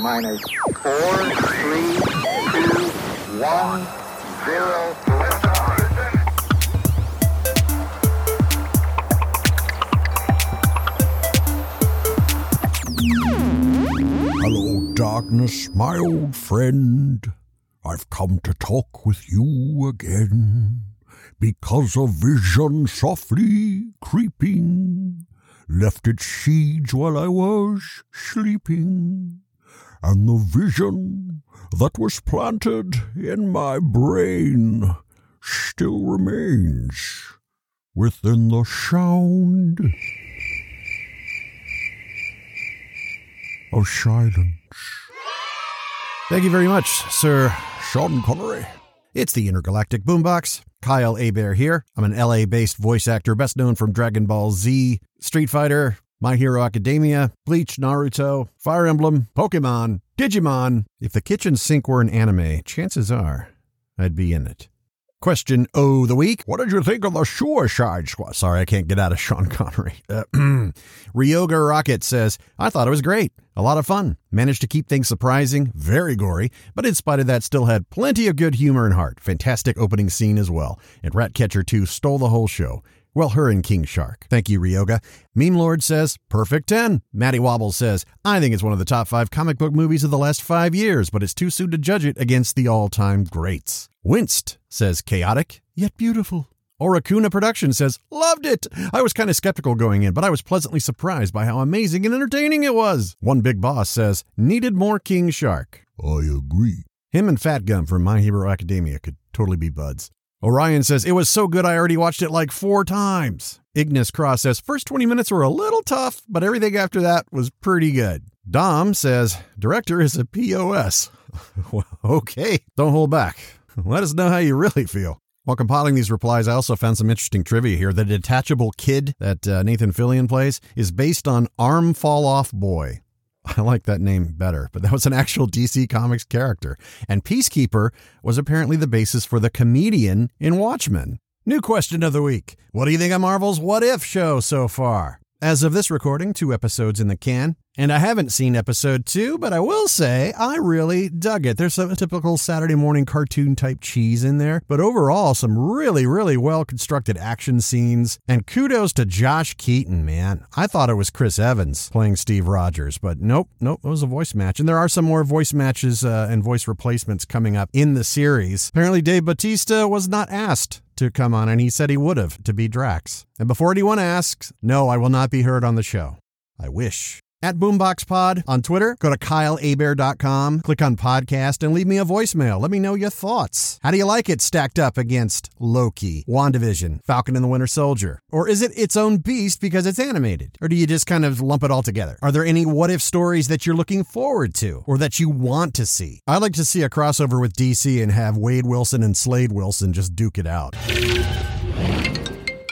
Minus four, three, two, one, zero. Hello, darkness, my old friend. I've come to talk with you again because a vision softly creeping left its seeds while I was sleeping. And the vision that was planted in my brain still remains within the sound of silence. Thank you very much, Sir. Sean Connery. It's the Intergalactic Boombox. Kyle Hebert here. I'm an LA based voice actor, best known from Dragon Ball Z, Street Fighter, My Hero Academia, Bleach, Naruto, Fire Emblem, Pokemon, Digimon. If the kitchen sink were an anime, chances are I'd be in it. Question O the week. What did you think of the Suicide Squad? Sorry, I can't get out of Sean Connery. Ryoga Rocket says, I thought it was great. A lot of fun. Managed to keep things surprising, very gory, but in spite of that, still had plenty of good humor and heart. Fantastic opening scene as well. And Ratcatcher 2 stole the whole show. Well, her and King Shark. Thank you, Ryoga. Meme Lord says, perfect 10. Matty Wobble says, I think it's one of the top five comic book movies of the last five years, but it's too soon to judge it against the all time greats. Winced says, chaotic, yet beautiful. Oracuna Production says, Loved it! I was kind of skeptical going in, but I was pleasantly surprised by how amazing and entertaining it was. One Big Boss says, Needed more King Shark. I agree. Him and Fat Gum from My Hero Academia could totally be buds. Orion says, It was so good I already watched it like four times. Ignis Cross says, First 20 minutes were a little tough, but everything after that was pretty good. Dom says, Director is a POS. okay, don't hold back. Let us know how you really feel. While compiling these replies, I also found some interesting trivia here. The detachable kid that uh, Nathan Fillion plays is based on Arm Fall Off Boy. I like that name better, but that was an actual DC Comics character. And Peacekeeper was apparently the basis for the comedian in Watchmen. New question of the week What do you think of Marvel's What If show so far? As of this recording, two episodes in the can. And I haven't seen episode two, but I will say I really dug it. There's some typical Saturday morning cartoon type cheese in there, but overall, some really, really well constructed action scenes. And kudos to Josh Keaton, man. I thought it was Chris Evans playing Steve Rogers, but nope, nope, it was a voice match. And there are some more voice matches uh, and voice replacements coming up in the series. Apparently, Dave Bautista was not asked to come on, and he said he would have to be Drax. And before anyone asks, no, I will not be heard on the show. I wish. At Boombox Pod on Twitter, go to kylehebert.com, click on podcast, and leave me a voicemail. Let me know your thoughts. How do you like it stacked up against Loki, WandaVision, Falcon and the Winter Soldier? Or is it its own beast because it's animated? Or do you just kind of lump it all together? Are there any what if stories that you're looking forward to or that you want to see? I'd like to see a crossover with DC and have Wade Wilson and Slade Wilson just duke it out.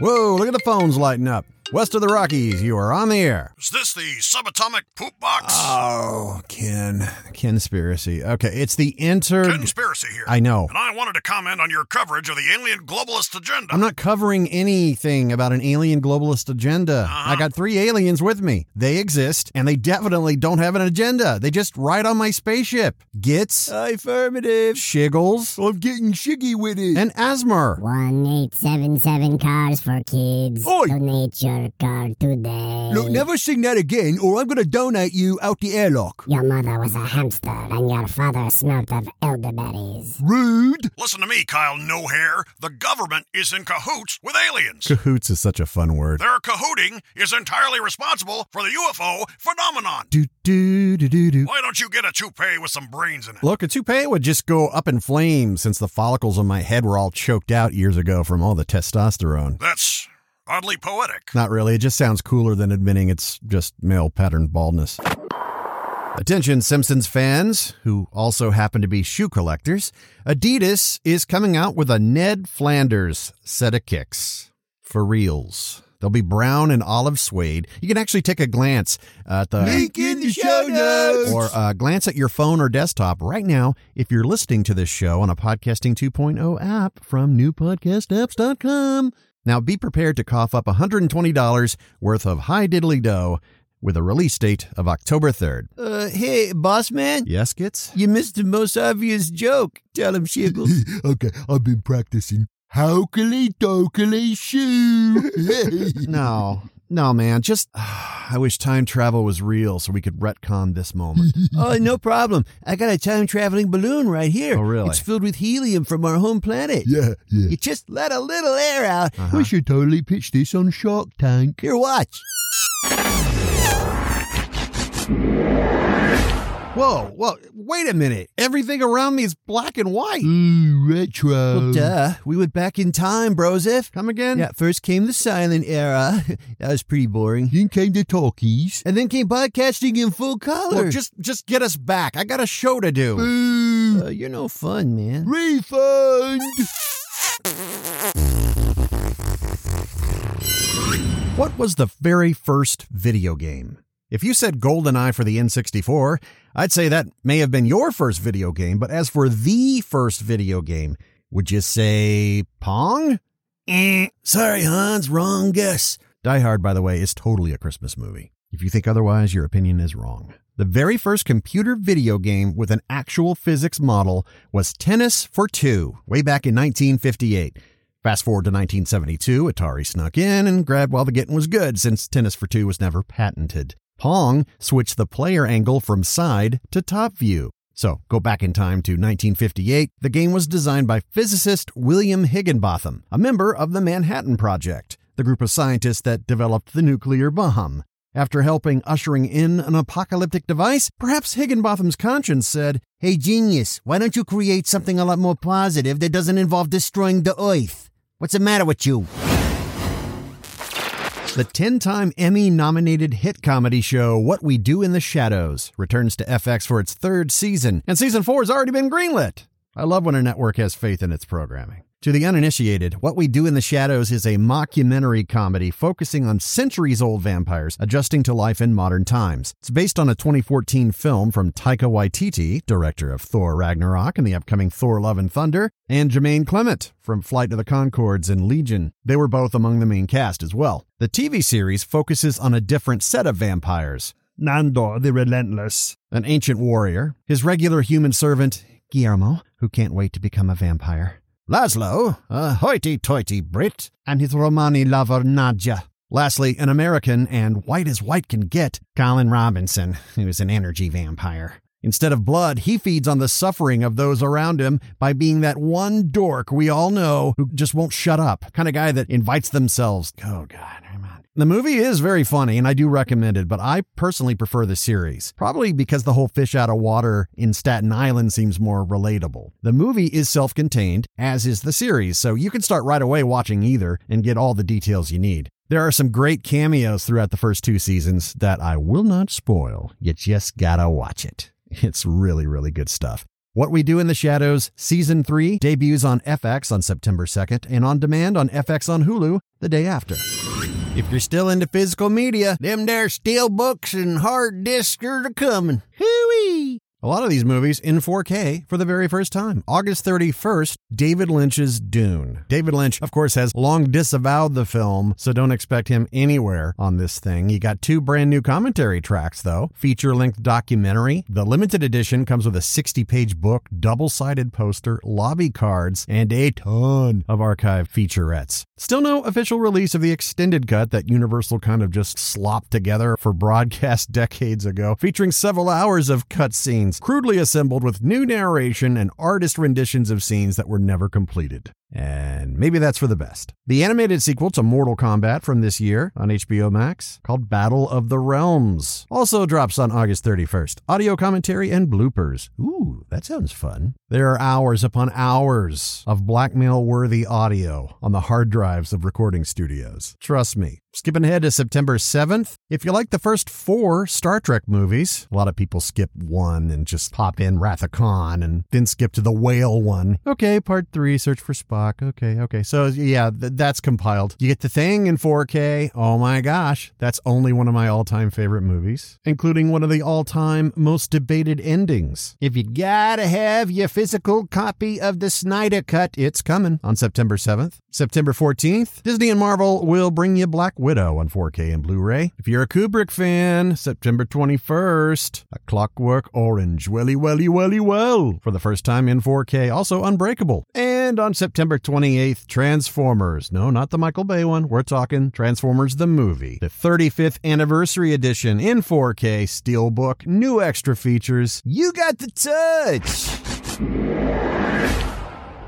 Whoa, look at the phones lighting up. West of the Rockies, you are on the air. Is this the subatomic poop box? Oh, Ken. Conspiracy. Okay, it's the inter. Conspiracy here. I know. And I wanted to comment on your coverage of the alien globalist agenda. I'm not covering anything about an alien globalist agenda. Uh-huh. I got three aliens with me. They exist, and they definitely don't have an agenda. They just ride on my spaceship. Gits, Affirmative. Shiggles, I'm getting shiggy with it. and Asmer. 1877 Kars for Kids. Oi. Donate your car today. Look, never sing that again, or I'm gonna donate you out the airlock. Your mother was a hamster and your father smelt of elderberries. Rude. Listen to me, Kyle No Hair. The government is in cahoots with aliens. Cahoots is such a fun word. Their cahooting is entirely responsible for the UFO phenomenon. Do, do, do, do, do. Why don't you get a toupee with some brains in it? Look, a toupee would just go up in flames since the follicles on my head were all choked out years ago from all the testosterone. That's oddly poetic. Not really. It just sounds cooler than admitting it's just male pattern baldness. Attention, Simpsons fans, who also happen to be shoe collectors. Adidas is coming out with a Ned Flanders set of kicks. For reals. They'll be brown and olive suede. You can actually take a glance at the Link in the show notes. or uh, glance at your phone or desktop right now if you're listening to this show on a Podcasting 2.0 app from newpodcastapps.com. Now be prepared to cough up $120 worth of high diddly dough with a release date of October 3rd. Uh, hey, boss man. Yes, Gits? You missed the most obvious joke. Tell him, Shiggles. okay, I've been practicing. Hokely dokely shoo. No, no, man. Just, I wish time travel was real so we could retcon this moment. oh, no problem. I got a time traveling balloon right here. Oh, really? It's filled with helium from our home planet. yeah, yeah. You just let a little air out. Uh-huh. We should totally pitch this on Shark Tank. Here, watch. Whoa, whoa, wait a minute. Everything around me is black and white. Ooh, retro. Well, duh. We went back in time, brosif. Come again? Yeah, first came the silent era. that was pretty boring. Then came the talkies. And then came podcasting in full color. Look, just just get us back. I got a show to do. Boo. Uh, you're no fun, man. Refund. What was the very first video game? If you said GoldenEye for the N64, I'd say that may have been your first video game, but as for the first video game, would you say Pong? Eh, sorry, Hans, wrong guess. Die Hard, by the way, is totally a Christmas movie. If you think otherwise, your opinion is wrong. The very first computer video game with an actual physics model was Tennis for Two, way back in 1958. Fast forward to 1972, Atari snuck in and grabbed while the getting was good since Tennis for Two was never patented. Pong switched the player angle from side to top view. So, go back in time to 1958. The game was designed by physicist William Higginbotham, a member of the Manhattan Project, the group of scientists that developed the nuclear bomb. After helping ushering in an apocalyptic device, perhaps Higginbotham's conscience said, Hey, genius, why don't you create something a lot more positive that doesn't involve destroying the Earth? What's the matter with you? The 10 time Emmy nominated hit comedy show What We Do in the Shadows returns to FX for its third season, and season four has already been greenlit. I love when a network has faith in its programming. To the uninitiated, What We Do in the Shadows is a mockumentary comedy focusing on centuries old vampires adjusting to life in modern times. It's based on a 2014 film from Taika Waititi, director of Thor Ragnarok and the upcoming Thor Love and Thunder, and Jermaine Clement from Flight of the Conchords and Legion. They were both among the main cast as well. The TV series focuses on a different set of vampires. Nandor the Relentless. An ancient warrior, his regular human servant, Guillermo, who can't wait to become a vampire. Laszlo, a hoity-toity Brit, and his Romani lover Nadja. Lastly, an American and white as white can get, Colin Robinson, who is an energy vampire. Instead of blood, he feeds on the suffering of those around him by being that one dork we all know who just won't shut up, kind of guy that invites themselves. Oh, God, on. The movie is very funny, and I do recommend it, but I personally prefer the series. Probably because the whole fish out of water in Staten Island seems more relatable. The movie is self contained, as is the series, so you can start right away watching either and get all the details you need. There are some great cameos throughout the first two seasons that I will not spoil. You just gotta watch it. It's really, really good stuff. What We Do in the Shadows Season 3 debuts on FX on September 2nd and on demand on FX on Hulu the day after. If you're still into physical media, them there steel books and hard discs are coming. Hooey! A lot of these movies in 4K for the very first time. August 31st, David Lynch's Dune. David Lynch, of course, has long disavowed the film, so don't expect him anywhere on this thing. He got two brand new commentary tracks, though. Feature length documentary. The limited edition comes with a 60 page book, double sided poster, lobby cards, and a ton of archive featurettes. Still no official release of the extended cut that Universal kind of just slopped together for broadcast decades ago, featuring several hours of cutscenes crudely assembled with new narration and artist renditions of scenes that were never completed. And maybe that's for the best. The animated sequel to Mortal Kombat from this year on HBO Max, called Battle of the Realms, also drops on August 31st. Audio commentary and bloopers. Ooh, that sounds fun. There are hours upon hours of blackmail worthy audio on the hard drives of recording studios. Trust me. Skipping ahead to September 7th, if you like the first four Star Trek movies, a lot of people skip one and just pop in Wrath of Khan and then skip to the whale one. Okay, part three, Search for Spock. Okay, okay. So, yeah, th- that's compiled. You get the thing in 4K. Oh my gosh, that's only one of my all time favorite movies, including one of the all time most debated endings. If you gotta have your physical copy of the Snyder Cut. It's coming on September 7th. September 14th, Disney and Marvel will bring you Black Widow on 4K and Blu ray. If you're a Kubrick fan, September 21st, A Clockwork Orange, welly, welly, welly, well, for the first time in 4K. Also, Unbreakable. On September 28th, Transformers. No, not the Michael Bay one. We're talking Transformers the movie. The 35th anniversary edition in 4K, Steelbook, new extra features. You got the touch.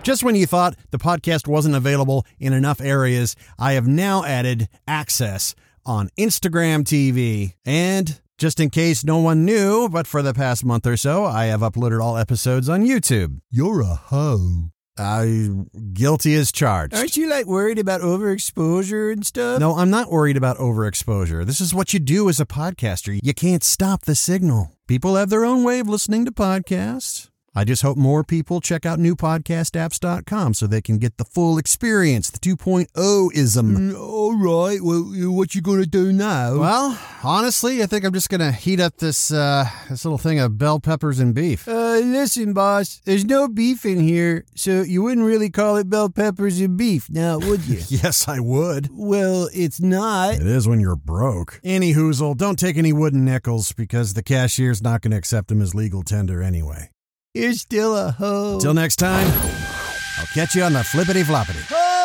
Just when you thought the podcast wasn't available in enough areas, I have now added access on Instagram TV. And just in case no one knew, but for the past month or so, I have uploaded all episodes on YouTube. You're a hoe. I guilty as charged. Aren't you like worried about overexposure and stuff? No, I'm not worried about overexposure. This is what you do as a podcaster. You can't stop the signal. People have their own way of listening to podcasts. I just hope more people check out newpodcastapps.com so they can get the full experience, the 2.0 ism. Mm, all right. Well, what you gonna do now? Well, honestly, I think I'm just gonna heat up this uh, this little thing of bell peppers and beef. Uh, listen, boss. There's no beef in here, so you wouldn't really call it bell peppers and beef, now would you? yes, I would. well, it's not. It is when you're broke. Any hoozle, don't take any wooden nickels because the cashier's not gonna accept them as legal tender anyway. You're still a hoe. Until next time, I'll catch you on the flippity floppity.